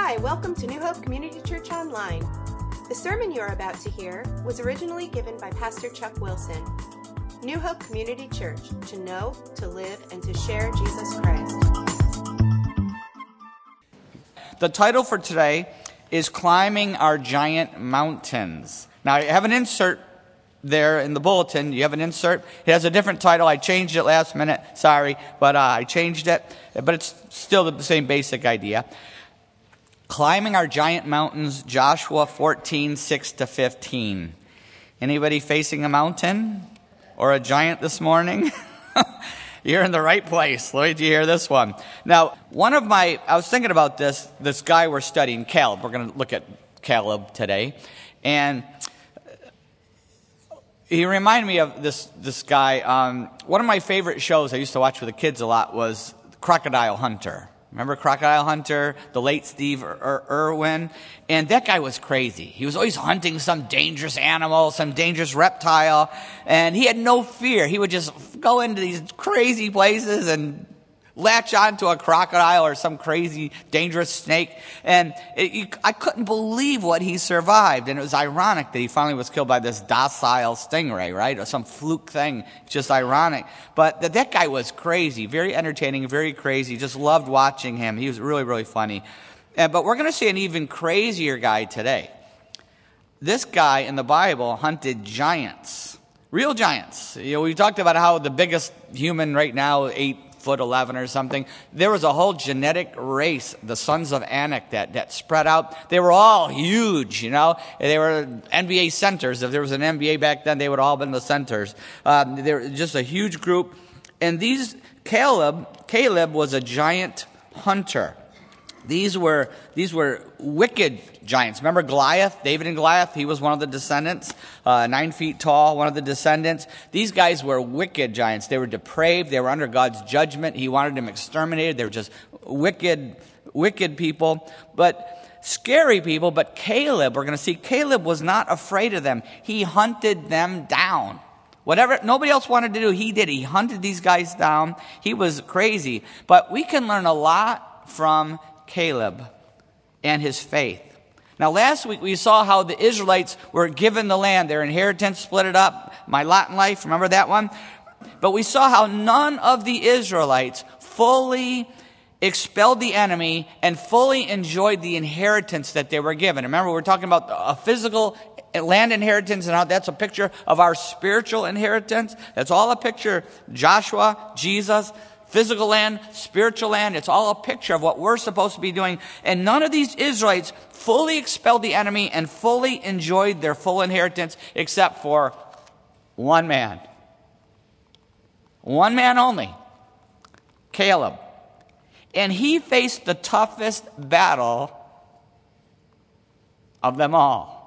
Hi, welcome to New Hope Community Church Online. The sermon you are about to hear was originally given by Pastor Chuck Wilson. New Hope Community Church, to know, to live, and to share Jesus Christ. The title for today is Climbing Our Giant Mountains. Now, I have an insert there in the bulletin. You have an insert. It has a different title. I changed it last minute. Sorry, but uh, I changed it. But it's still the same basic idea. Climbing Our Giant Mountains, Joshua 14, 6 to 15. Anybody facing a mountain or a giant this morning? You're in the right place. Wait till you hear this one. Now, one of my, I was thinking about this, this guy we're studying, Caleb. We're going to look at Caleb today. And he reminded me of this, this guy. Um, one of my favorite shows I used to watch with the kids a lot was Crocodile Hunter. Remember Crocodile Hunter, the late Steve Ir- Ir- Irwin? And that guy was crazy. He was always hunting some dangerous animal, some dangerous reptile, and he had no fear. He would just go into these crazy places and latch onto a crocodile or some crazy dangerous snake. And it, you, I couldn't believe what he survived. And it was ironic that he finally was killed by this docile stingray, right? Or some fluke thing. Just ironic. But that, that guy was crazy, very entertaining, very crazy. Just loved watching him. He was really, really funny. And, but we're going to see an even crazier guy today. This guy in the Bible hunted giants. Real giants. You know, we talked about how the biggest human right now eight foot 11 or something. There was a whole genetic race, the sons of Anak, that, that spread out. They were all huge, you know. They were NBA centers. If there was an NBA back then, they would all been the centers. Um, they were just a huge group. And these, Caleb, Caleb was a giant hunter. These were, these were wicked giants. Remember Goliath? David and Goliath? He was one of the descendants, uh, nine feet tall, one of the descendants. These guys were wicked giants. They were depraved. They were under God's judgment. He wanted them exterminated. They were just wicked, wicked people. But scary people. But Caleb, we're going to see, Caleb was not afraid of them. He hunted them down. Whatever nobody else wanted to do, he did. He hunted these guys down. He was crazy. But we can learn a lot from Caleb and his faith. Now, last week we saw how the Israelites were given the land, their inheritance split it up, my lot in life, remember that one? But we saw how none of the Israelites fully expelled the enemy and fully enjoyed the inheritance that they were given. Remember, we're talking about a physical land inheritance and how that's a picture of our spiritual inheritance. That's all a picture. Joshua, Jesus, physical land, spiritual land. It's all a picture of what we're supposed to be doing. And none of these Israelites fully expelled the enemy and fully enjoyed their full inheritance except for one man. One man only. Caleb. And he faced the toughest battle of them all.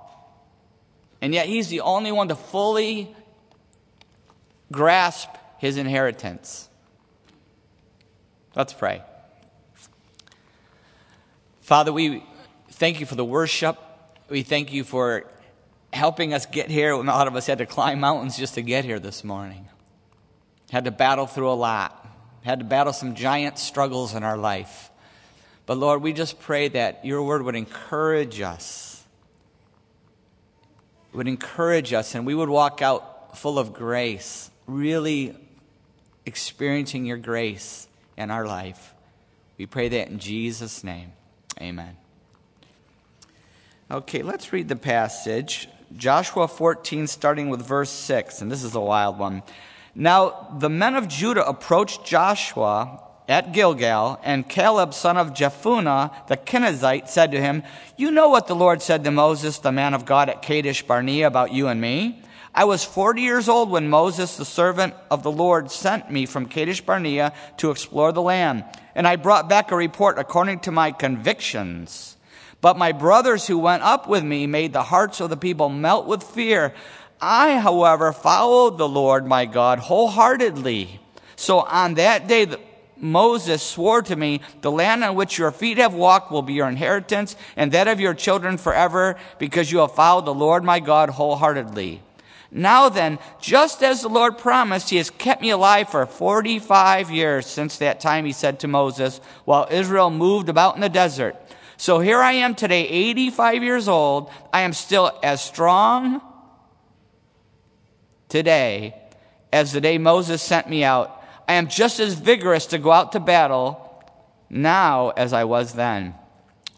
And yet he's the only one to fully grasp his inheritance. Let's pray. Father, we thank you for the worship. We thank you for helping us get here when a lot of us had to climb mountains just to get here this morning. Had to battle through a lot. Had to battle some giant struggles in our life. But Lord, we just pray that your word would encourage us. Would encourage us and we would walk out full of grace, really experiencing your grace in our life. We pray that in Jesus' name. Amen. Okay, let's read the passage. Joshua 14, starting with verse 6, and this is a wild one. Now, the men of Judah approached Joshua at Gilgal, and Caleb, son of Jephunneh, the Kenizzite, said to him, You know what the Lord said to Moses, the man of God, at Kadesh Barnea about you and me? I was 40 years old when Moses, the servant of the Lord, sent me from Kadesh Barnea to explore the land, and I brought back a report according to my convictions. But my brothers who went up with me made the hearts of the people melt with fear. I, however, followed the Lord my God wholeheartedly. So on that day, Moses swore to me, the land on which your feet have walked will be your inheritance and that of your children forever because you have followed the Lord my God wholeheartedly. Now then, just as the Lord promised, he has kept me alive for 45 years since that time he said to Moses, while Israel moved about in the desert. So here I am today, 85 years old. I am still as strong today as the day Moses sent me out. I am just as vigorous to go out to battle now as I was then.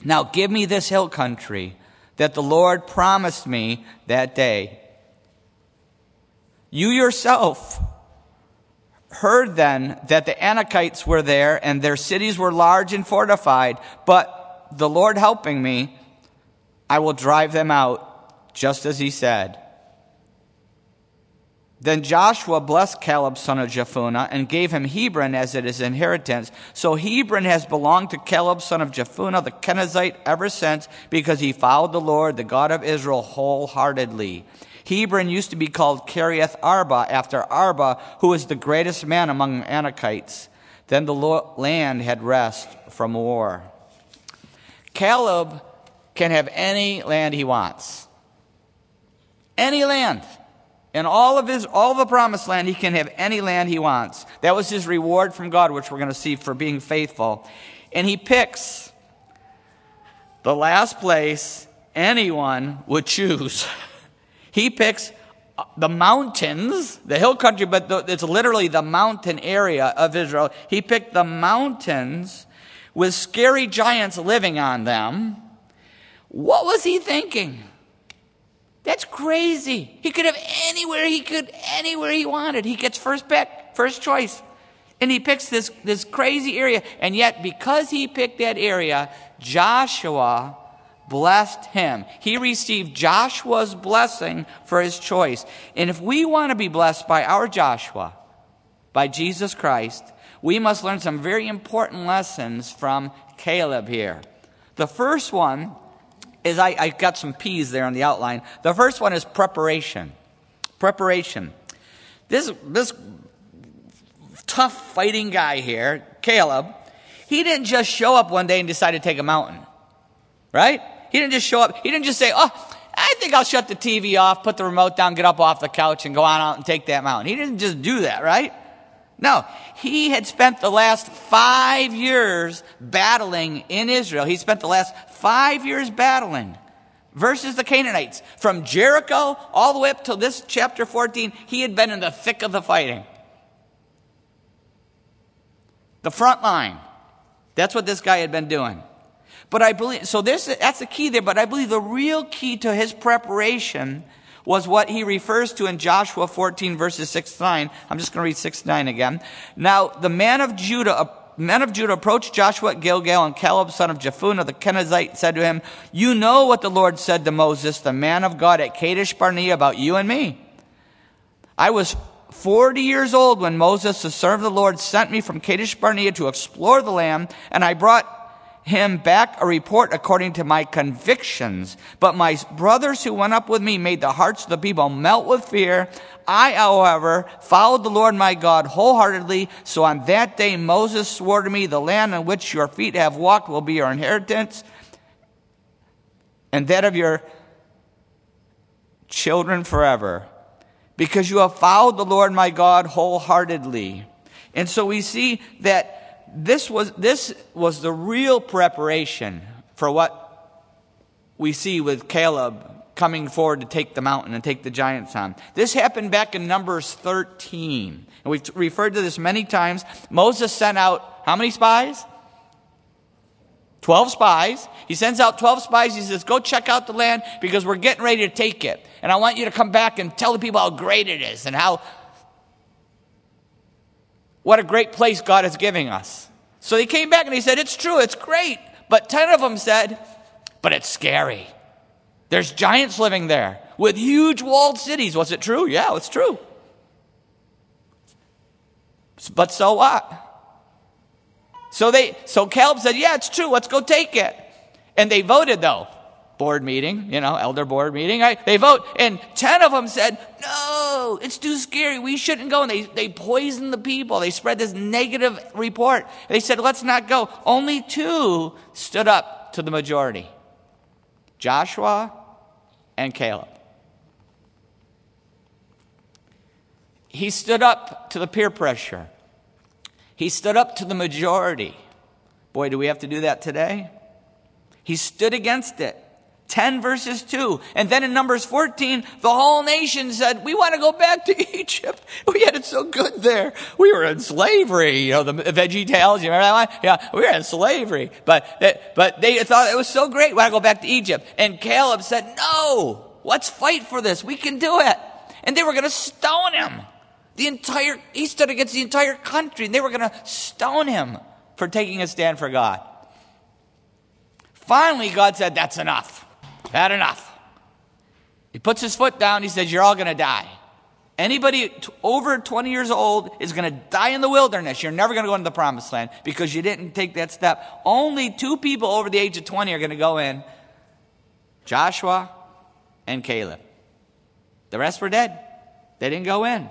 Now give me this hill country that the Lord promised me that day. You yourself heard then that the Anakites were there and their cities were large and fortified, but the Lord helping me, I will drive them out just as he said. Then Joshua blessed Caleb, son of Jephunneh, and gave him Hebron as it is inheritance. So Hebron has belonged to Caleb, son of Jephunneh, the Kenizzite, ever since, because he followed the Lord, the God of Israel, wholeheartedly. Hebron used to be called Kiriath Arba, after Arba, who was the greatest man among the Anakites. Then the land had rest from war. Caleb can have any land he wants. Any land. In all of his, all the promised land, he can have any land he wants. That was his reward from God, which we're going to see for being faithful. And he picks the last place anyone would choose. he picks uh, the mountains, the hill country, but it's literally the mountain area of Israel. He picked the mountains with scary giants living on them. What was he thinking? That's crazy. He could have anywhere he could, anywhere he wanted. He gets first pick, first choice. And he picks this, this crazy area. And yet, because he picked that area, Joshua blessed him. He received Joshua's blessing for his choice. And if we want to be blessed by our Joshua, by Jesus Christ, we must learn some very important lessons from Caleb here. The first one is I, I got some P's there on the outline. The first one is preparation. Preparation. This, this tough fighting guy here, Caleb, he didn't just show up one day and decide to take a mountain. Right? He didn't just show up. He didn't just say, oh, I think I'll shut the TV off, put the remote down, get up off the couch, and go on out and take that mountain. He didn't just do that, right? No, he had spent the last five years battling in Israel. He spent the last five years battling versus the Canaanites. From Jericho all the way up to this chapter 14, he had been in the thick of the fighting. The front line. That's what this guy had been doing. But I believe, so this, that's the key there, but I believe the real key to his preparation was what he refers to in Joshua 14 verses 6 to 9. I'm just going to read 6 to 9 again. Now, the man of Judah, uh, men of Judah approached Joshua at Gilgal and Caleb, son of Jephunneh, the Kenizzite, said to him, You know what the Lord said to Moses, the man of God at Kadesh Barnea about you and me. I was 40 years old when Moses, the servant of the Lord, sent me from Kadesh Barnea to explore the land, and I brought him back a report according to my convictions. But my brothers who went up with me made the hearts of the people melt with fear. I, however, followed the Lord my God wholeheartedly. So on that day Moses swore to me, the land on which your feet have walked will be your inheritance, and that of your children forever. Because you have followed the Lord my God wholeheartedly. And so we see that this was, this was the real preparation for what we see with Caleb coming forward to take the mountain and take the giants on. This happened back in Numbers 13. And we've referred to this many times. Moses sent out how many spies? 12 spies. He sends out 12 spies. He says, Go check out the land because we're getting ready to take it. And I want you to come back and tell the people how great it is and how what a great place God is giving us. So he came back and he said, It's true, it's great. But 10 of them said, But it's scary. There's giants living there with huge walled cities. Was it true? Yeah, it's true. But so what? So they so Caleb said, "Yeah, it's true. Let's go take it." And they voted though board meeting, you know, elder board meeting. They vote, and 10 of them said, No, it's too scary. We shouldn't go. And they, they poisoned the people. They spread this negative report. They said, Let's not go. Only two stood up to the majority Joshua and Caleb. He stood up to the peer pressure. He stood up to the majority. Boy, do we have to do that today? He stood against it. 10 verses 2. And then in Numbers 14, the whole nation said, we want to go back to Egypt. We had it so good there. We were in slavery. You know, the Veggie Tales, you remember that one? Yeah, we were in slavery. But, but they thought it was so great. We want to go back to Egypt. And Caleb said, no, let's fight for this. We can do it. And they were going to stone him. The entire, he stood against the entire country and they were going to stone him for taking a stand for God. Finally, God said, that's enough had enough. He puts his foot down. He says, You're all going to die. Anybody t- over 20 years old is going to die in the wilderness. You're never going to go into the promised land because you didn't take that step. Only two people over the age of 20 are going to go in Joshua and Caleb. The rest were dead. They didn't go in.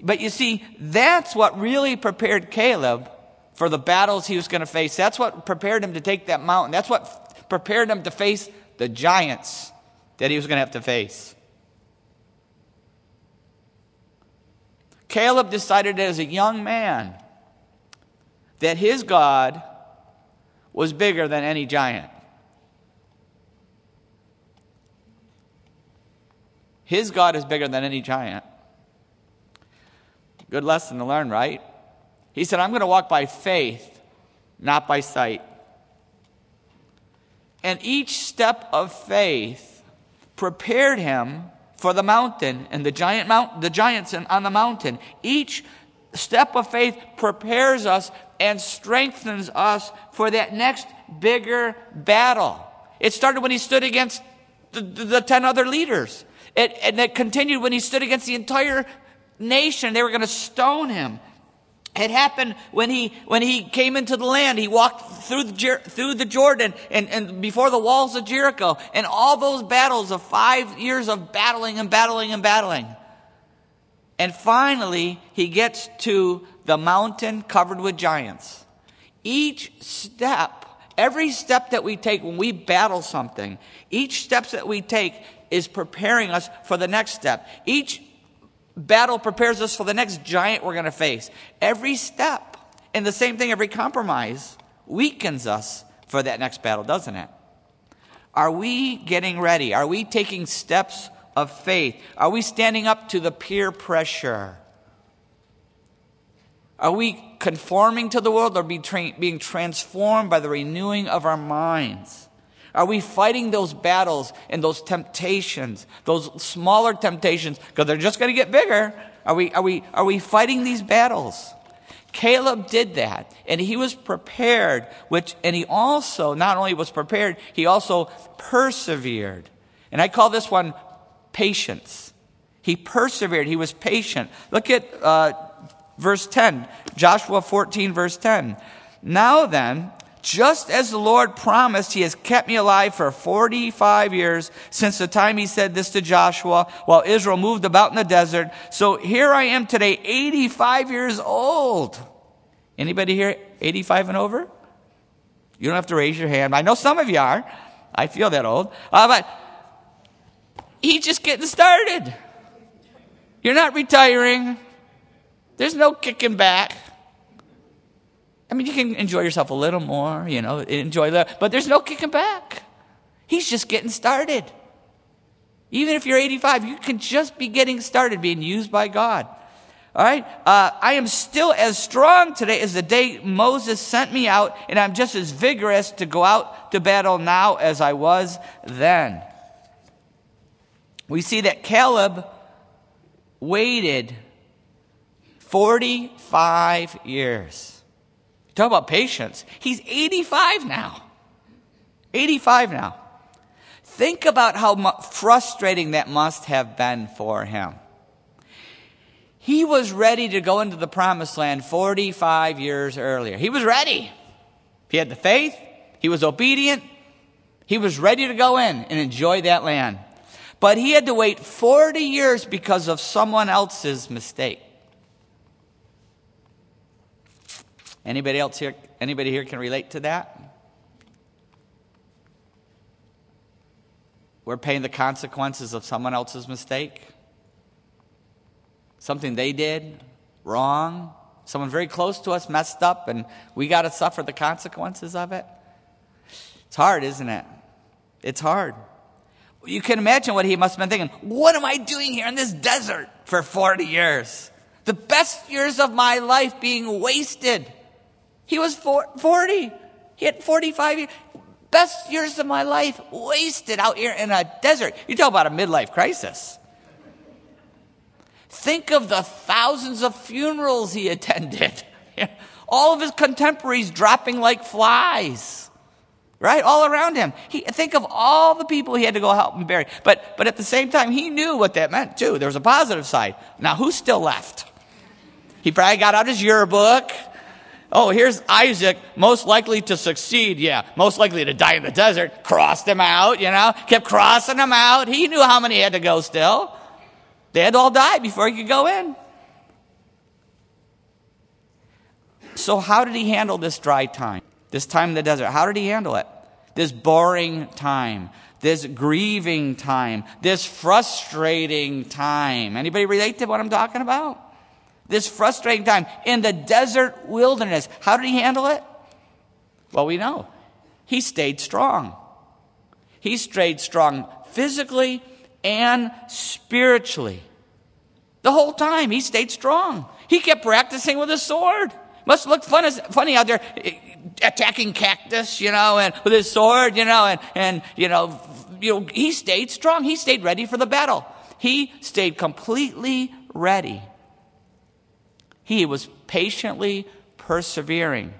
But you see, that's what really prepared Caleb for the battles he was going to face. That's what prepared him to take that mountain. That's what prepared him to face the giants that he was going to have to face. Caleb decided as a young man that his God was bigger than any giant. His God is bigger than any giant. Good lesson to learn, right? He said, I'm going to walk by faith, not by sight. And each step of faith prepared him for the mountain and the giant mount, the giants on the mountain. Each step of faith prepares us and strengthens us for that next bigger battle. It started when he stood against the, the, the 10 other leaders. It, and it continued when he stood against the entire nation. They were going to stone him. It happened when he, when he came into the land. He walked through the, through the Jordan and, and before the walls of Jericho and all those battles of five years of battling and battling and battling. And finally, he gets to the mountain covered with giants. Each step, every step that we take when we battle something, each step that we take is preparing us for the next step. Each battle prepares us for the next giant we're going to face. Every step, and the same thing, every compromise weakens us for that next battle, doesn't it? Are we getting ready? Are we taking steps of faith? Are we standing up to the peer pressure? Are we conforming to the world or being transformed by the renewing of our minds? Are we fighting those battles and those temptations, those smaller temptations, because they're just going to get bigger? Are we, are, we, are we fighting these battles? Caleb did that, and he was prepared, which, and he also, not only was prepared, he also persevered. And I call this one patience. He persevered, he was patient. Look at uh, verse 10, Joshua 14, verse 10. Now then, just as the Lord promised, He has kept me alive for 45 years since the time He said this to Joshua while Israel moved about in the desert. So here I am today, 85 years old. Anybody here 85 and over? You don't have to raise your hand. I know some of you are. I feel that old. Uh, but he's just getting started. You're not retiring. There's no kicking back. I mean, you can enjoy yourself a little more, you know, enjoy that, but there's no kicking back. He's just getting started. Even if you're 85, you can just be getting started being used by God. All right? Uh, I am still as strong today as the day Moses sent me out, and I'm just as vigorous to go out to battle now as I was then. We see that Caleb waited 45 years. Talk about patience. He's 85 now. 85 now. Think about how frustrating that must have been for him. He was ready to go into the promised land 45 years earlier. He was ready. He had the faith. He was obedient. He was ready to go in and enjoy that land. But he had to wait 40 years because of someone else's mistake. Anybody else here? Anybody here can relate to that? We're paying the consequences of someone else's mistake. Something they did wrong. Someone very close to us messed up, and we got to suffer the consequences of it. It's hard, isn't it? It's hard. You can imagine what he must have been thinking. What am I doing here in this desert for 40 years? The best years of my life being wasted. He was 40. He had 45 years. Best years of my life wasted out here in a desert. You talk about a midlife crisis. Think of the thousands of funerals he attended. All of his contemporaries dropping like flies. Right? All around him. He, think of all the people he had to go help and bury. But, but at the same time, he knew what that meant too. There was a positive side. Now, who's still left? He probably got out his yearbook. Oh, here's Isaac, most likely to succeed. Yeah, most likely to die in the desert. Crossed him out, you know, kept crossing him out. He knew how many had to go still. They had to all die before he could go in. So, how did he handle this dry time? This time in the desert? How did he handle it? This boring time, this grieving time, this frustrating time. Anybody relate to what I'm talking about? This frustrating time in the desert wilderness. How did he handle it? Well, we know. He stayed strong. He stayed strong physically and spiritually. The whole time he stayed strong. He kept practicing with his sword. Must look fun as, funny out there eh, attacking cactus, you know, and with his sword, you know, and, and, you know, you know, he stayed strong. He stayed ready for the battle. He stayed completely ready. He was patiently persevering.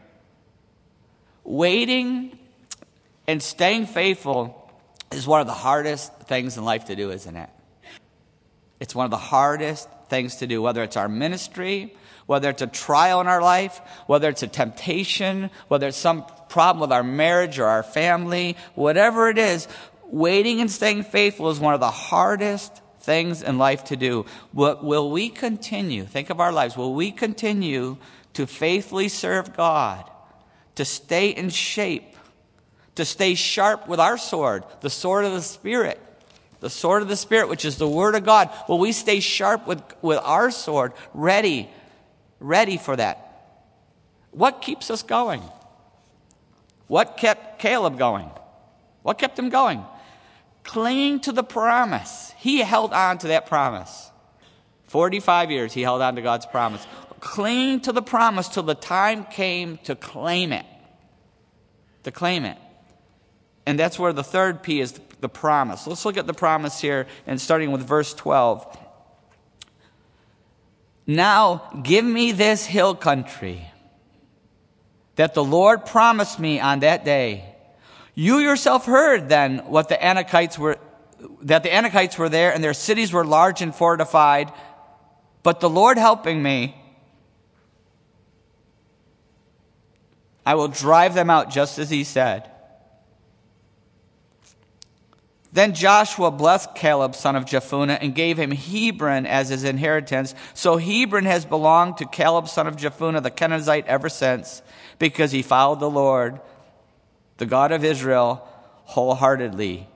Waiting and staying faithful is one of the hardest things in life to do, isn't it? It's one of the hardest things to do, whether it's our ministry, whether it's a trial in our life, whether it's a temptation, whether it's some problem with our marriage or our family, whatever it is, waiting and staying faithful is one of the hardest things in life to do. Will, will we continue, think of our lives, will we continue to faithfully serve God, to stay in shape, to stay sharp with our sword, the sword of the Spirit? The sword of the Spirit, which is the Word of God. Will we stay sharp with, with our sword, ready ready for that. What keeps us going? What kept Caleb going? What kept him going? Clinging to the promise. He held on to that promise. 45 years he held on to God's promise. Clinging to the promise till the time came to claim it. To claim it. And that's where the third P is the promise. Let's look at the promise here and starting with verse 12. Now give me this hill country that the Lord promised me on that day. You yourself heard then what the Anakites were, that the Anakites were there and their cities were large and fortified. But the Lord helping me, I will drive them out just as he said. Then Joshua blessed Caleb, son of Jephunneh, and gave him Hebron as his inheritance. So Hebron has belonged to Caleb, son of Jephunneh, the Kenizzite, ever since, because he followed the Lord, the God of Israel, wholeheartedly.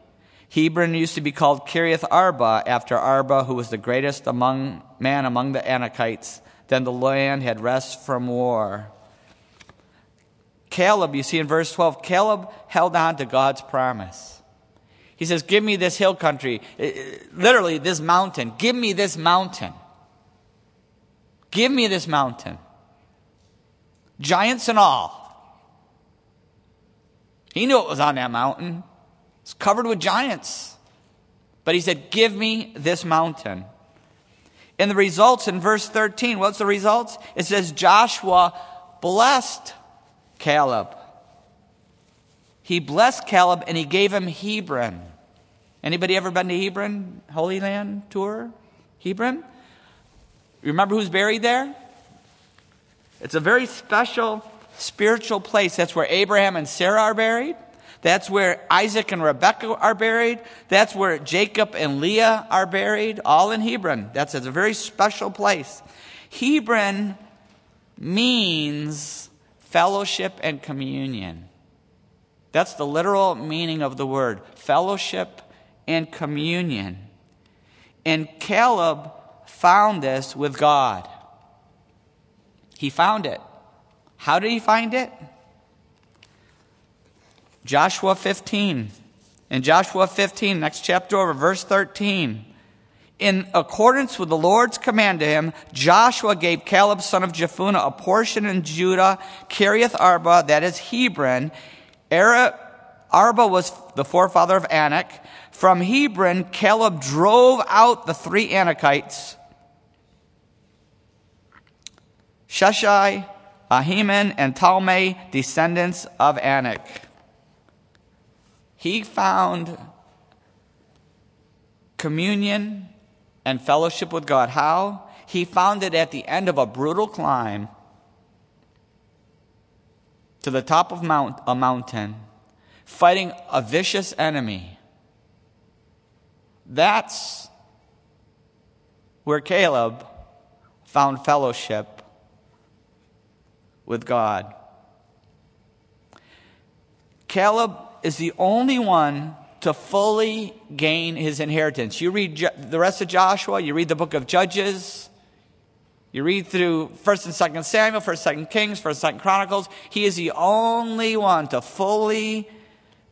Hebron used to be called Kiriath Arba, after Arba, who was the greatest among man among the Anakites. Then the land had rest from war. Caleb, you see in verse 12, Caleb held on to God's promise. He says, Give me this hill country. Uh, literally, this mountain. Give me this mountain. Give me this mountain. Giants and all. He knew it was on that mountain. It's covered with giants. But he said, Give me this mountain. And the results in verse 13, what's the results? It says, Joshua blessed Caleb. He blessed Caleb and he gave him Hebron. Anybody ever been to Hebron? Holy Land tour? Hebron? Remember who's buried there? It's a very special spiritual place. That's where Abraham and Sarah are buried. That's where Isaac and Rebekah are buried. That's where Jacob and Leah are buried, all in Hebron. That's a very special place. Hebron means fellowship and communion. That's the literal meaning of the word fellowship and communion. And Caleb found this with God. He found it. How did he find it? Joshua 15. In Joshua 15, next chapter over, verse 13. In accordance with the Lord's command to him, Joshua gave Caleb, son of Jephunneh, a portion in Judah, Kiriath Arba, that is Hebron. Arba was the forefather of Anak. From Hebron, Caleb drove out the three Anakites Sheshai, Ahiman, and Talmai, descendants of Anak. He found communion and fellowship with God. How? He found it at the end of a brutal climb to the top of mount, a mountain, fighting a vicious enemy. That's where Caleb found fellowship with God. Caleb is the only one to fully gain his inheritance. You read the rest of Joshua, you read the book of Judges, you read through 1st and 2nd Samuel, 1st, 2nd Kings, 1st, 2nd Chronicles. He is the only one to fully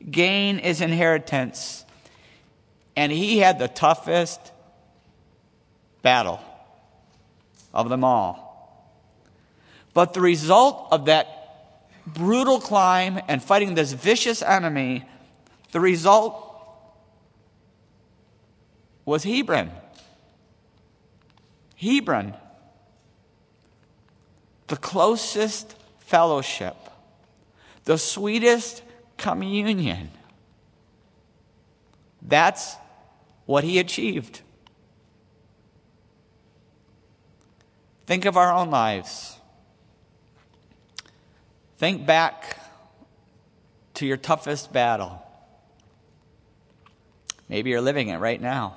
gain his inheritance. And he had the toughest battle of them all. But the result of that brutal climb and fighting this vicious enemy, the result was Hebron. Hebron. The closest fellowship, the sweetest communion. That's what he achieved. Think of our own lives. Think back to your toughest battle. Maybe you're living it right now.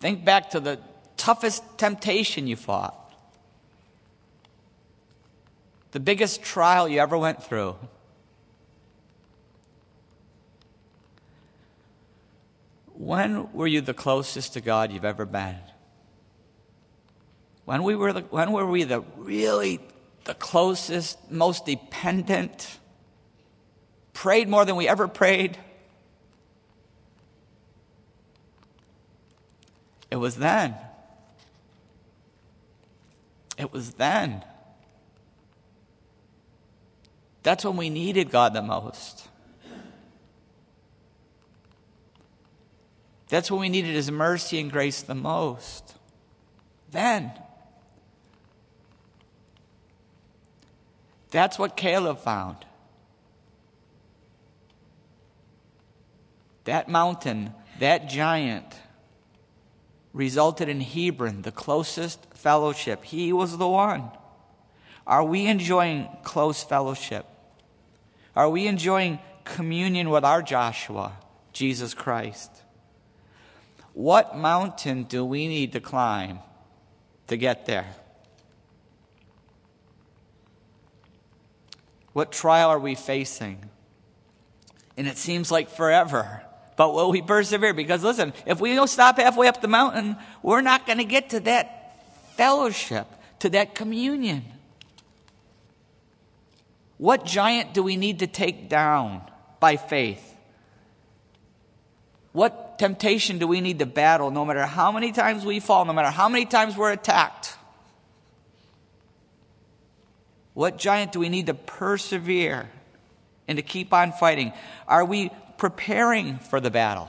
Think back to the toughest temptation you fought, the biggest trial you ever went through. When were you the closest to God you've ever been? When, we were the, when were we the really the closest, most dependent, prayed more than we ever prayed. It was then. It was then. That's when we needed God the most. That's when we needed His mercy and grace the most. Then. That's what Caleb found. That mountain, that giant, resulted in Hebron, the closest fellowship. He was the one. Are we enjoying close fellowship? Are we enjoying communion with our Joshua, Jesus Christ? What mountain do we need to climb to get there? What trial are we facing? And it seems like forever. But will we persevere? Because listen, if we don't stop halfway up the mountain, we're not going to get to that fellowship, to that communion. What giant do we need to take down by faith? What temptation do we need to battle no matter how many times we fall, no matter how many times we're attacked? What giant do we need to persevere and to keep on fighting? Are we preparing for the battle?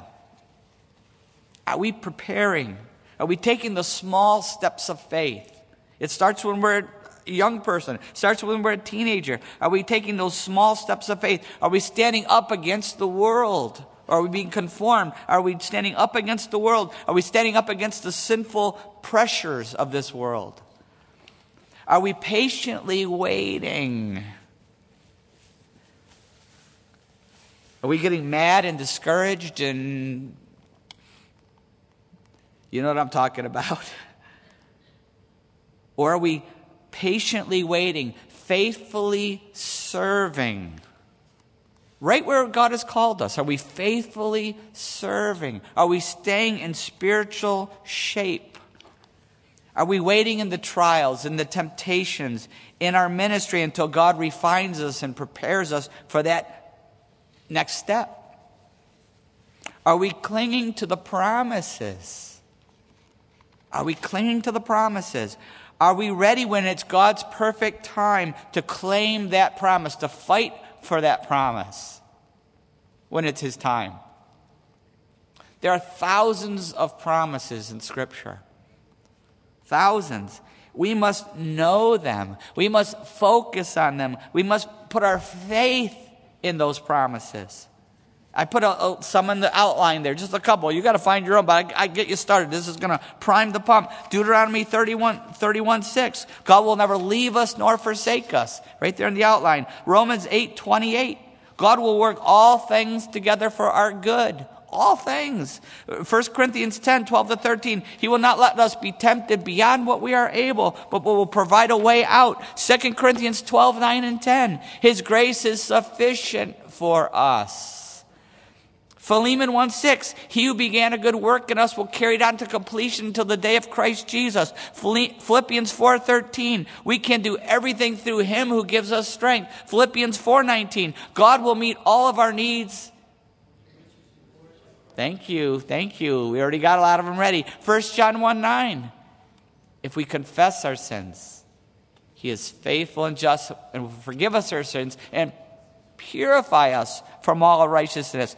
Are we preparing? Are we taking the small steps of faith? It starts when we're a young person, it starts when we're a teenager. Are we taking those small steps of faith? Are we standing up against the world? Are we being conformed? Are we standing up against the world? Are we standing up against the sinful pressures of this world? Are we patiently waiting? Are we getting mad and discouraged and you know what I'm talking about? or are we patiently waiting, faithfully serving? Right where God has called us, are we faithfully serving? Are we staying in spiritual shape? Are we waiting in the trials, in the temptations, in our ministry until God refines us and prepares us for that next step? Are we clinging to the promises? Are we clinging to the promises? Are we ready when it's God's perfect time to claim that promise, to fight for that promise when it's His time? There are thousands of promises in Scripture. Thousands. We must know them. We must focus on them. We must put our faith in those promises. I put a, a, some in the outline there, just a couple. You got to find your own, but I, I get you started. This is going to prime the pump. Deuteronomy 31, 31 6. God will never leave us nor forsake us. Right there in the outline. Romans 8 28. God will work all things together for our good all things. 1 Corinthians 10, 12 to 13. He will not let us be tempted beyond what we are able, but will provide a way out. 2 Corinthians 12, 9 and 10. His grace is sufficient for us. Philemon 1 6, he who began a good work in us will carry it on to completion until the day of Christ Jesus. Philippians 4 13, we can do everything through him who gives us strength. Philippians 4 19, God will meet all of our needs Thank you. Thank you. We already got a lot of them ready. 1 John 1 9. If we confess our sins, he is faithful and just and will forgive us our sins and purify us from all unrighteousness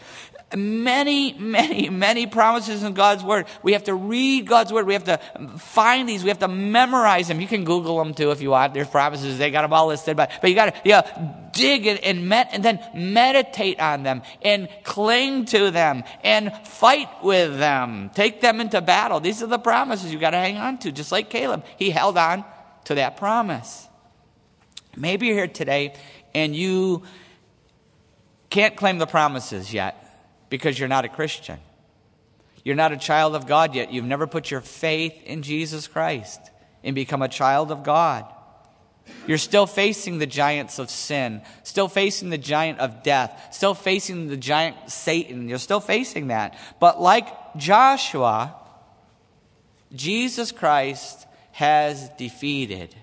many, many, many promises in God's Word. We have to read God's Word. We have to find these. We have to memorize them. You can Google them too if you want. There's promises. They got them all listed. But, but you got to yeah, dig and, and, met, and then meditate on them and cling to them and fight with them. Take them into battle. These are the promises you got to hang on to, just like Caleb. He held on to that promise. Maybe you're here today and you can't claim the promises yet because you're not a Christian. You're not a child of God yet. You've never put your faith in Jesus Christ and become a child of God. You're still facing the giants of sin, still facing the giant of death, still facing the giant Satan. You're still facing that. But like Joshua, Jesus Christ has defeated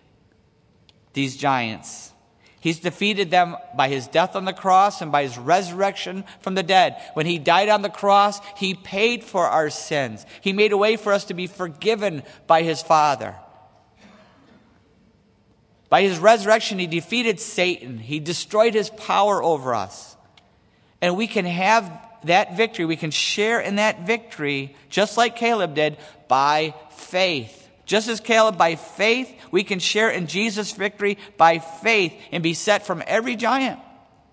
these giants. He's defeated them by his death on the cross and by his resurrection from the dead. When he died on the cross, he paid for our sins. He made a way for us to be forgiven by his Father. By his resurrection, he defeated Satan. He destroyed his power over us. And we can have that victory. We can share in that victory, just like Caleb did, by faith. Just as Caleb, by faith, we can share in Jesus' victory by faith and be set from every giant,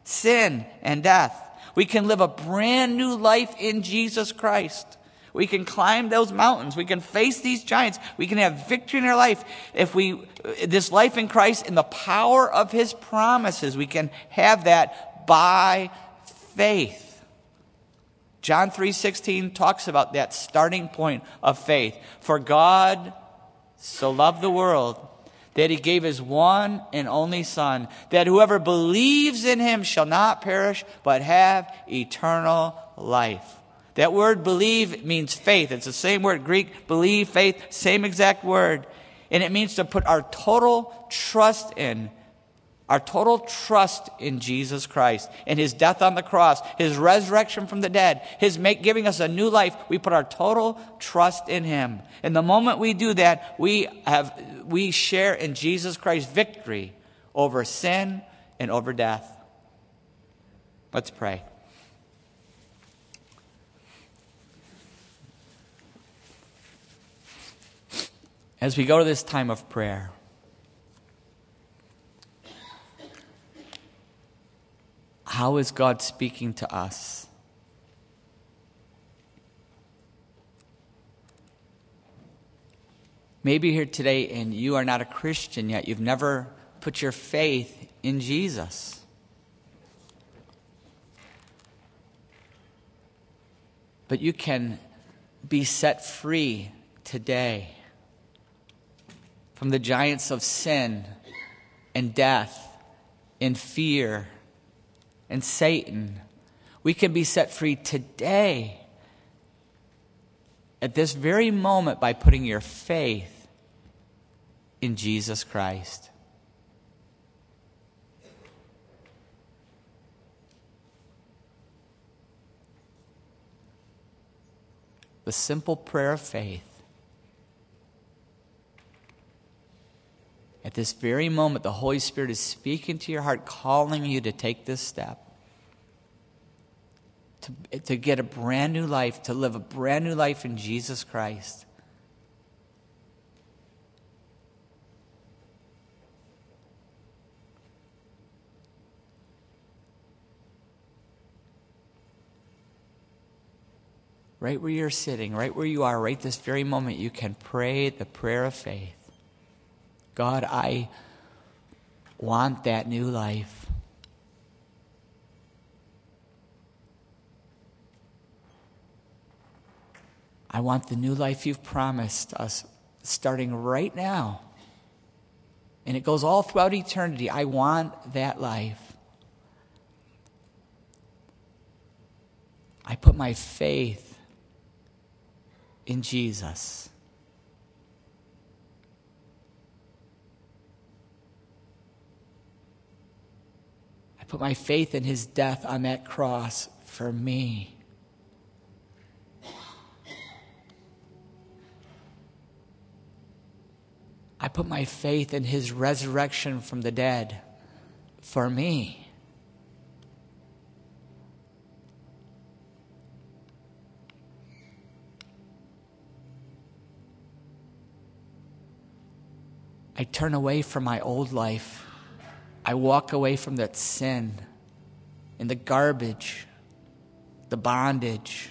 sin, and death. We can live a brand new life in Jesus Christ. We can climb those mountains. We can face these giants. We can have victory in our life if we, this life in Christ in the power of His promises. We can have that by faith. John 3:16 talks about that starting point of faith. For God so loved the world that he gave his one and only Son, that whoever believes in him shall not perish, but have eternal life. That word believe means faith. It's the same word, Greek, believe, faith, same exact word. And it means to put our total trust in our total trust in Jesus Christ and his death on the cross, his resurrection from the dead, his make, giving us a new life, we put our total trust in him. And the moment we do that, we have we share in Jesus Christ's victory over sin and over death. Let's pray. As we go to this time of prayer, How is God speaking to us? Maybe you're here today and you are not a Christian yet. You've never put your faith in Jesus. But you can be set free today from the giants of sin and death and fear and Satan. We can be set free today, at this very moment, by putting your faith in Jesus Christ. The simple prayer of faith. At this very moment, the Holy Spirit is speaking to your heart, calling you to take this step. To, to get a brand new life, to live a brand new life in Jesus Christ. right where you're sitting, right where you are, right this very moment, you can pray the prayer of faith. God, I want that new life. I want the new life you've promised us starting right now. And it goes all throughout eternity. I want that life. I put my faith in Jesus. I put my faith in his death on that cross for me. I put my faith in his resurrection from the dead for me. I turn away from my old life. I walk away from that sin and the garbage, the bondage,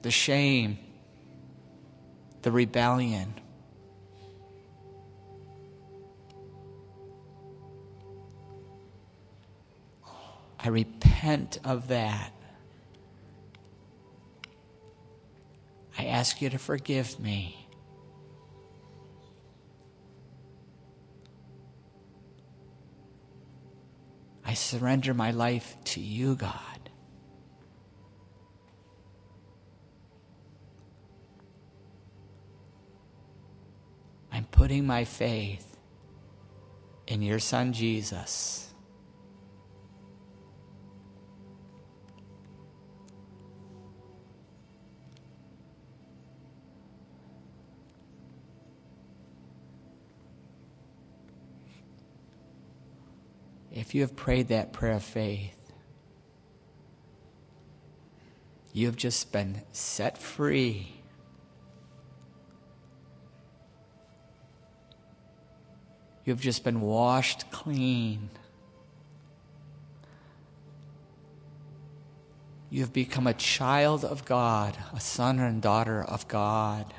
the shame, the rebellion. I repent of that. I ask you to forgive me. I surrender my life to you, God. I'm putting my faith in your Son, Jesus. If you have prayed that prayer of faith, you have just been set free. You have just been washed clean. You have become a child of God, a son and daughter of God.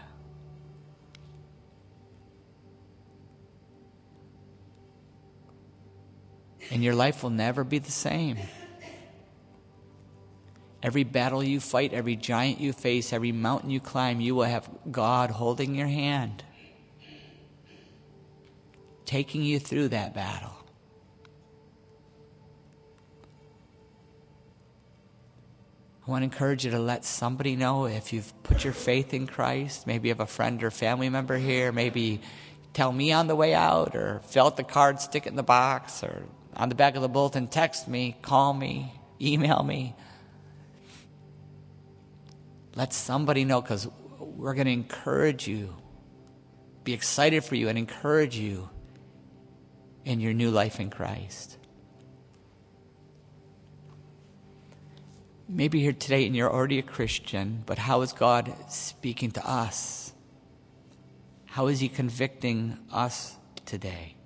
And your life will never be the same. Every battle you fight, every giant you face, every mountain you climb, you will have God holding your hand, taking you through that battle. I want to encourage you to let somebody know if you've put your faith in Christ. Maybe you have a friend or family member here. Maybe tell me on the way out, or out the card, stick in the box, or on the back of the bulletin, text me, call me, email me. Let somebody know because we're going to encourage you, be excited for you, and encourage you in your new life in Christ. Maybe here today and you're already a Christian, but how is God speaking to us? How is He convicting us today?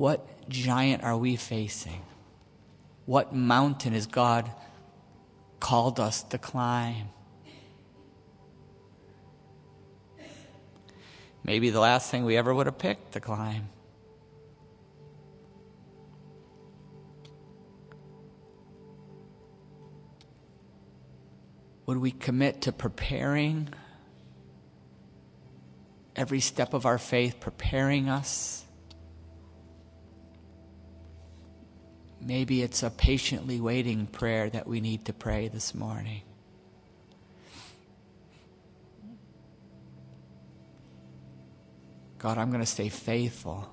What giant are we facing? What mountain has God called us to climb? Maybe the last thing we ever would have picked to climb. Would we commit to preparing every step of our faith, preparing us? Maybe it's a patiently waiting prayer that we need to pray this morning. God, I'm going to stay faithful.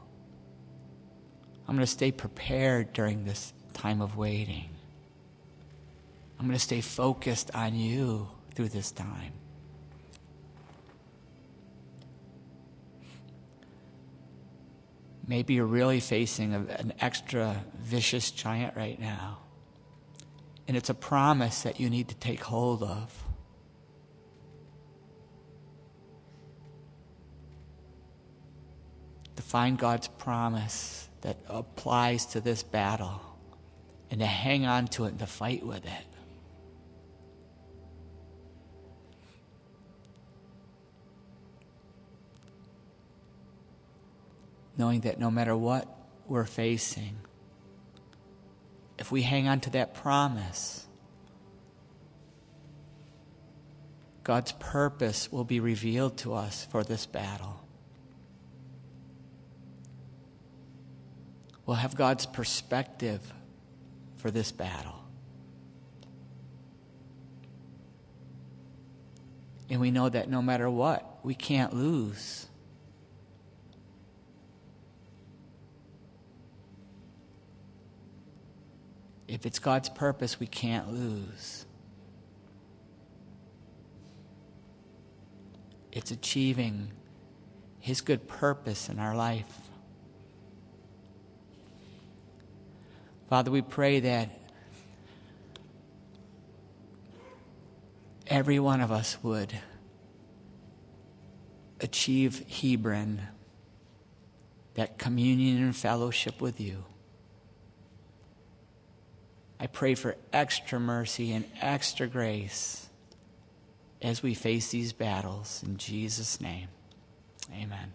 I'm going to stay prepared during this time of waiting. I'm going to stay focused on you through this time. Maybe you're really facing a, an extra vicious giant right now. And it's a promise that you need to take hold of. To find God's promise that applies to this battle and to hang on to it and to fight with it. Knowing that no matter what we're facing, if we hang on to that promise, God's purpose will be revealed to us for this battle. We'll have God's perspective for this battle. And we know that no matter what, we can't lose. If it's God's purpose, we can't lose. It's achieving His good purpose in our life. Father, we pray that every one of us would achieve Hebron, that communion and fellowship with you. I pray for extra mercy and extra grace as we face these battles. In Jesus' name, amen.